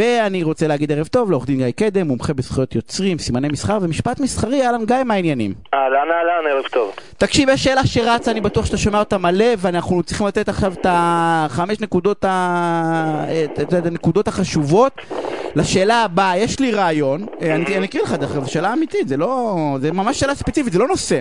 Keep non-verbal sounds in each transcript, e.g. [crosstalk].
ואני רוצה להגיד ערב טוב לעורך דין גיא קדם, מומחה בזכויות יוצרים, סימני מסחר ומשפט מסחרי, אהלן גיא, מה העניינים? אהלן אהלן, ערב טוב. תקשיב, יש שאלה שרצה, אני בטוח שאתה שומע אותה מלא, ואנחנו צריכים לתת עכשיו את החמש נקודות, ה... את, את, את הנקודות החשובות. לשאלה הבאה, יש לי רעיון, אה, אני אני אקריא לך דרך אגב, זו שאלה אמיתית, זה לא, זה ממש שאלה ספציפית, זה לא נושא.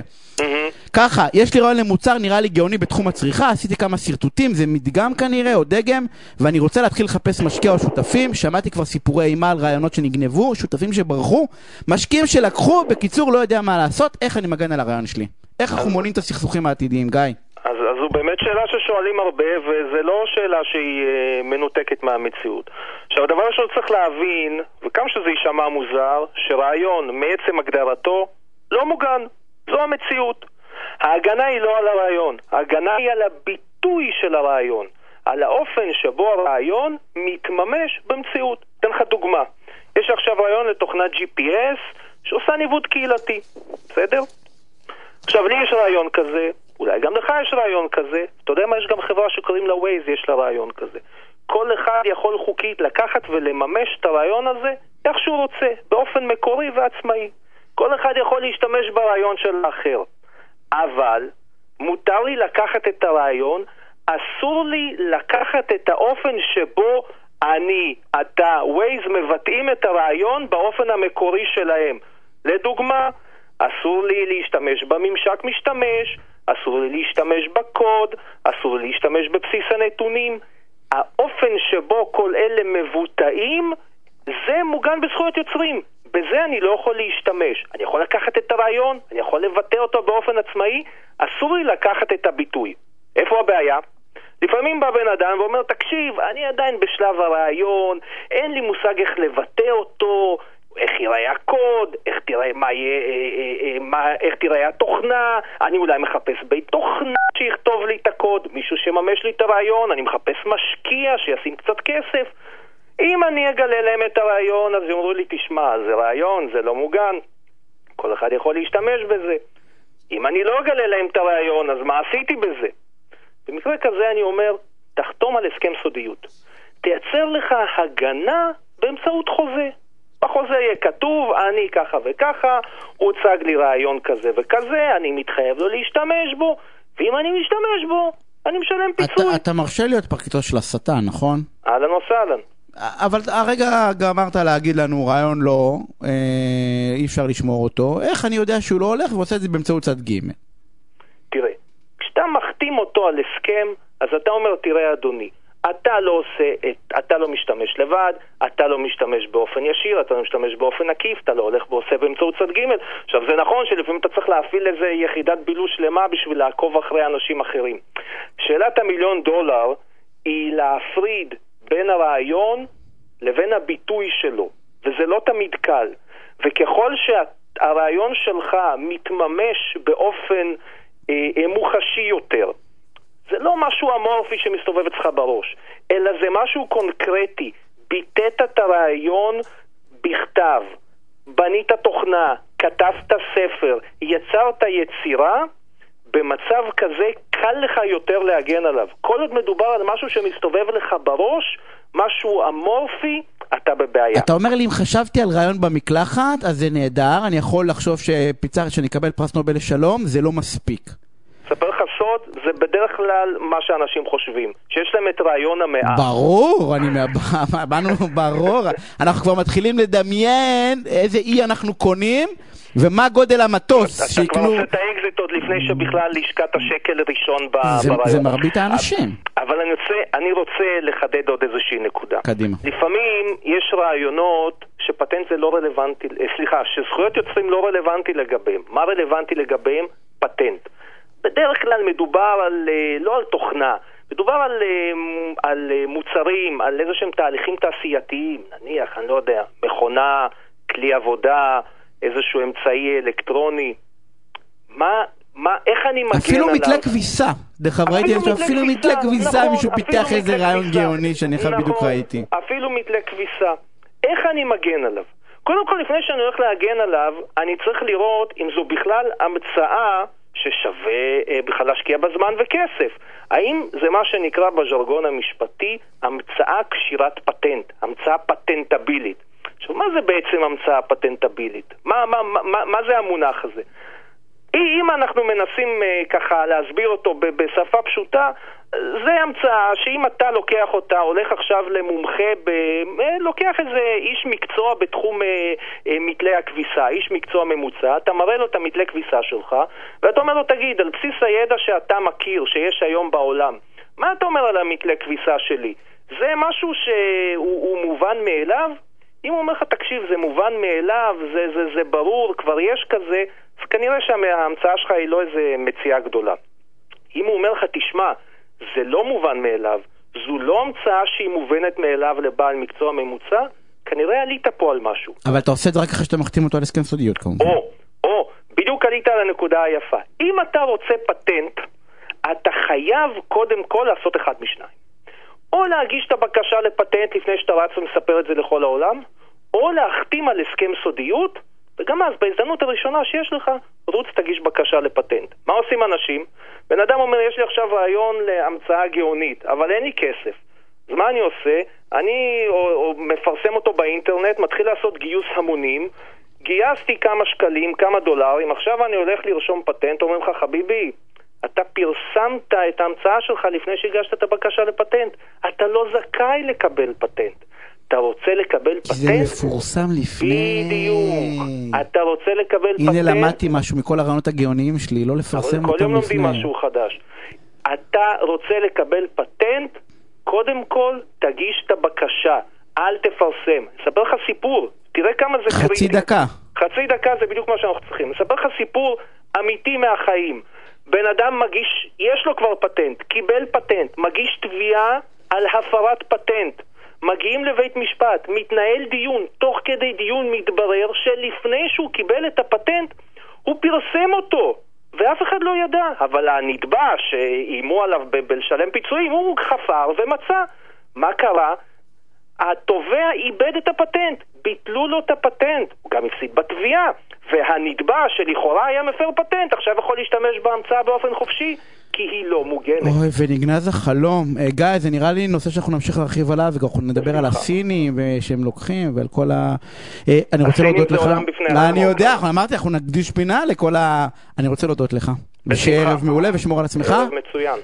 ככה, יש לי רעיון למוצר, נראה לי גאוני בתחום הצריכה, עשיתי כמה שרטוטים, זה מדגם כנראה, או דגם, ואני רוצה להתחיל לחפש משקיע או שותפים, שמעתי כבר סיפורי אימה על רעיונות שנגנבו, שותפים שברחו, משקיעים שלקחו, בקיצור, לא יודע מה לעשות, איך אני מגן על הרעיון שלי? איך אנחנו מונעים את הסכסוכים העתידיים, גיא? אז, אז זו באמת שאלה ששואלים הרבה, וזה לא שאלה שהיא אה, מנותקת מהמציאות. עכשיו, הדבר ראשון צריך להבין, וכמה שזה יישמע מוזר, שרעיון מעצם הגדרתו לא מוגן. זו המציאות. ההגנה היא לא על הרעיון, ההגנה היא על הביטוי של הרעיון, על האופן שבו הרעיון מתממש במציאות. אתן לך דוגמה. יש עכשיו רעיון לתוכנת GPS שעושה ניווט קהילתי, בסדר? עכשיו, לי יש רעיון כזה, אולי גם לך יש רעיון כזה. אתה יודע מה? יש גם חברה שקוראים לה Waze, יש לה רעיון כזה. כל אחד יכול חוקית לקחת ולממש את הרעיון הזה איך שהוא רוצה, באופן מקורי ועצמאי. כל אחד יכול להשתמש ברעיון של האחר. אבל מותר לי לקחת את הרעיון, אסור לי לקחת את האופן שבו אני, אתה, Waze מבטאים את הרעיון באופן המקורי שלהם. לדוגמה, אסור לי להשתמש בממשק משתמש, אסור לי להשתמש בקוד, אסור לי להשתמש בבסיס הנתונים. האופן שבו כל אלה מבוטאים, זה מוגן בזכויות יוצרים. בזה אני לא יכול להשתמש. אני יכול לקחת את הרעיון, אני יכול לבטא אותו באופן עצמאי, אסור לי לקחת את הביטוי. איפה הבעיה? לפעמים בא בן אדם ואומר, תקשיב, אני עדיין בשלב הרעיון, אין לי מושג איך לבטא אותו, איך ייראה הקוד, איך תראה מה יהיה, אה, אה, אה, מה, איך תראה התוכנה, אני אולי מחפש בית תוכנה שיכתוב לי את הקוד, מישהו שממש לי את הרעיון, אני מחפש משקיע שישים קצת כסף. אם אני אגלה להם את הרעיון, אז יאמרו לי, תשמע, זה רעיון, זה לא מוגן, כל אחד יכול להשתמש בזה. אם אני לא אגלה להם את הרעיון, אז מה עשיתי בזה? במקרה כזה אני אומר, תחתום על הסכם סודיות. תייצר לך הגנה באמצעות חוזה. בחוזה יהיה כתוב, אני ככה וככה, הוצג לי רעיון כזה וכזה, אני מתחייב לא להשתמש בו, ואם אני משתמש בו, אני משלם פיצוי. אתה, אתה מרשה להיות פרקליטו של השטן, נכון? אהלן וסהלן. אבל הרגע גמרת להגיד לנו רעיון לא, אה, אי אפשר לשמור אותו, איך אני יודע שהוא לא הולך ועושה את זה באמצעות צד ג'? תראה, כשאתה מחתים אותו על הסכם, אז אתה אומר, תראה אדוני, אתה לא עושה, את, אתה לא משתמש לבד, אתה לא משתמש באופן ישיר, אתה לא משתמש באופן עקיף, אתה לא הולך ועושה באמצעות צד ג'. עכשיו זה נכון שלפעמים אתה צריך להפעיל איזה יחידת בילוש שלמה בשביל לעקוב אחרי אנשים אחרים. שאלת המיליון דולר היא להפריד בין הרעיון לבין הביטוי שלו, וזה לא תמיד קל. וככל שהרעיון שלך מתממש באופן אה, אה, מוחשי יותר, זה לא משהו אמורפי שמסתובב אצלך בראש, אלא זה משהו קונקרטי. ביטאת את הרעיון בכתב, בנית תוכנה, כתבת ספר, יצרת יצירה, במצב כזה קל לך יותר להגן עליו. כל עוד מדובר על משהו שמסתובב לך בראש, משהו אמורפי, אתה בבעיה. אתה אומר לי, אם חשבתי על רעיון במקלחת, אז זה נהדר, אני יכול לחשוב שפיצר, שאני אקבל פרס נובל לשלום, זה לא מספיק. אספר לך סוד, זה בדרך כלל מה שאנשים חושבים, שיש להם את רעיון המאה. ברור, אני... באנו, [laughs] ברור. אנחנו כבר מתחילים לדמיין איזה אי אנחנו קונים. ומה גודל המטוס שיקנו... אתה כבר עושה את האקזיט עוד לפני שבכלל השקעת שקל ראשון ברעיון. זה מרבית האנשים. אבל אני רוצה, אני רוצה לחדד עוד איזושהי נקודה. קדימה. לפעמים יש רעיונות שפטנט זה לא רלוונטי, אה, סליחה, שזכויות יוצרים לא רלוונטי לגביהם. מה רלוונטי לגביהם? פטנט. בדרך כלל מדובר על, אה, לא על תוכנה, מדובר על, אה, על מוצרים, על איזה שהם תהליכים תעשייתיים, נניח, אני לא יודע, מכונה, כלי עבודה, איזשהו אמצעי אלקטרוני. מה, מה, איך אני מגן אפילו עליו? מתלה כביסה. דרך אגב ראיתי אפילו מתלה כביסה, נכון, מישהו פיתח איזה רעיון גאוני שאני נכון, בדיוק ראיתי. אפילו מתלה כביסה. איך אני מגן עליו? קודם כל, לפני שאני הולך להגן עליו, אני צריך לראות אם זו בכלל המצאה ששווה אה, בכלל להשקיע בה זמן וכסף. האם זה מה שנקרא בז'רגון המשפטי המצאה קשירת פטנט, המצאה פטנטבילית? עכשיו, מה זה בעצם המצאה פטנטבילית? מה, מה, מה, מה זה המונח הזה? אם אנחנו מנסים uh, ככה להסביר אותו בשפה פשוטה, זה המצאה שאם אתה לוקח אותה, הולך עכשיו למומחה, ב... אה, לוקח איזה איש מקצוע בתחום uh, uh, מתלי הכביסה, איש מקצוע ממוצע, אתה מראה לו את המתלי כביסה שלך, ואתה אומר לו, תגיד, על בסיס הידע שאתה מכיר, שיש היום בעולם, מה אתה אומר על המתלי כביסה שלי? זה משהו שהוא מובן מאליו? אם הוא אומר לך, תקשיב, זה מובן מאליו, זה, זה, זה ברור, כבר יש כזה, אז כנראה שההמצאה שלך היא לא איזה מציאה גדולה. אם הוא אומר לך, תשמע, זה לא מובן מאליו, זו לא המצאה שהיא מובנת מאליו לבעל מקצוע ממוצע, כנראה עלית פה על משהו. אבל אתה עושה את זה רק אחרי שאתה מחתים אותו על הסכם סודיות כמובן. או, או, בדיוק עלית על הנקודה היפה. אם אתה רוצה פטנט, אתה חייב קודם כל לעשות אחד משניים. או להגיש את הבקשה לפטנט לפני שאתה רץ ומספר את זה לכל העולם, או להחתים על הסכם סודיות, וגם אז, בהזדמנות הראשונה שיש לך, רוץ תגיש בקשה לפטנט. מה עושים אנשים? בן אדם אומר, יש לי עכשיו רעיון להמצאה גאונית, אבל אין לי כסף. אז מה אני עושה? אני או, או מפרסם אותו באינטרנט, מתחיל לעשות גיוס המונים, גייסתי כמה שקלים, כמה דולרים, עכשיו אני הולך לרשום פטנט, אומרים לך, חביבי, אתה פרסמת את ההמצאה שלך לפני שהגשת את הבקשה לפטנט. אתה לא זכאי לקבל פטנט. אתה רוצה לקבל פטנט? כי זה מפורסם לפני... בדיוק. אתה רוצה לקבל הנה פטנט? הנה למדתי משהו מכל הרעיונות הגאוניים שלי, לא לפרסם אותם לפני. כל יום לומדים משהו חדש. אתה רוצה לקבל פטנט? קודם כל, תגיש את הבקשה. אל תפרסם. אספר לך סיפור. תראה כמה זה קריטי. חצי דקה. חצי דקה זה בדיוק מה שאנחנו צריכים. אספר לך סיפור אמיתי מהחיים. בן אדם מגיש, יש לו כבר פטנט, קיבל פטנט, מגיש תביעה על הפרת פטנט. מגיעים לבית משפט, מתנהל דיון, תוך כדי דיון מתברר שלפני שהוא קיבל את הפטנט, הוא פרסם אותו, ואף אחד לא ידע. אבל הנתבע שאיימו עליו בלשלם פיצויים, הוא חפר ומצא. מה קרה? התובע איבד את הפטנט, ביטלו לו את הפטנט, הוא גם הפסיד בתביעה. והנתבע שלכאורה היה מפר פטנט, עכשיו יכול להשתמש בהמצאה באופן חופשי, כי היא לא מוגנת. אוי, ונגנז החלום. Uh, גיא, זה נראה לי נושא שאנחנו נמשיך להרחיב עליו, וגם נדבר על הסינים שהם לוקחים, ועל כל ה... Uh, אני רוצה להודות לך. הסינים זה עולם בפני עצמו. אני יודע, אמרתי, אנחנו נקדיש פינה לכל ה... אני רוצה להודות לך. ושיהיה ערב מעולה ושמור על עצמך. ערב מצוין.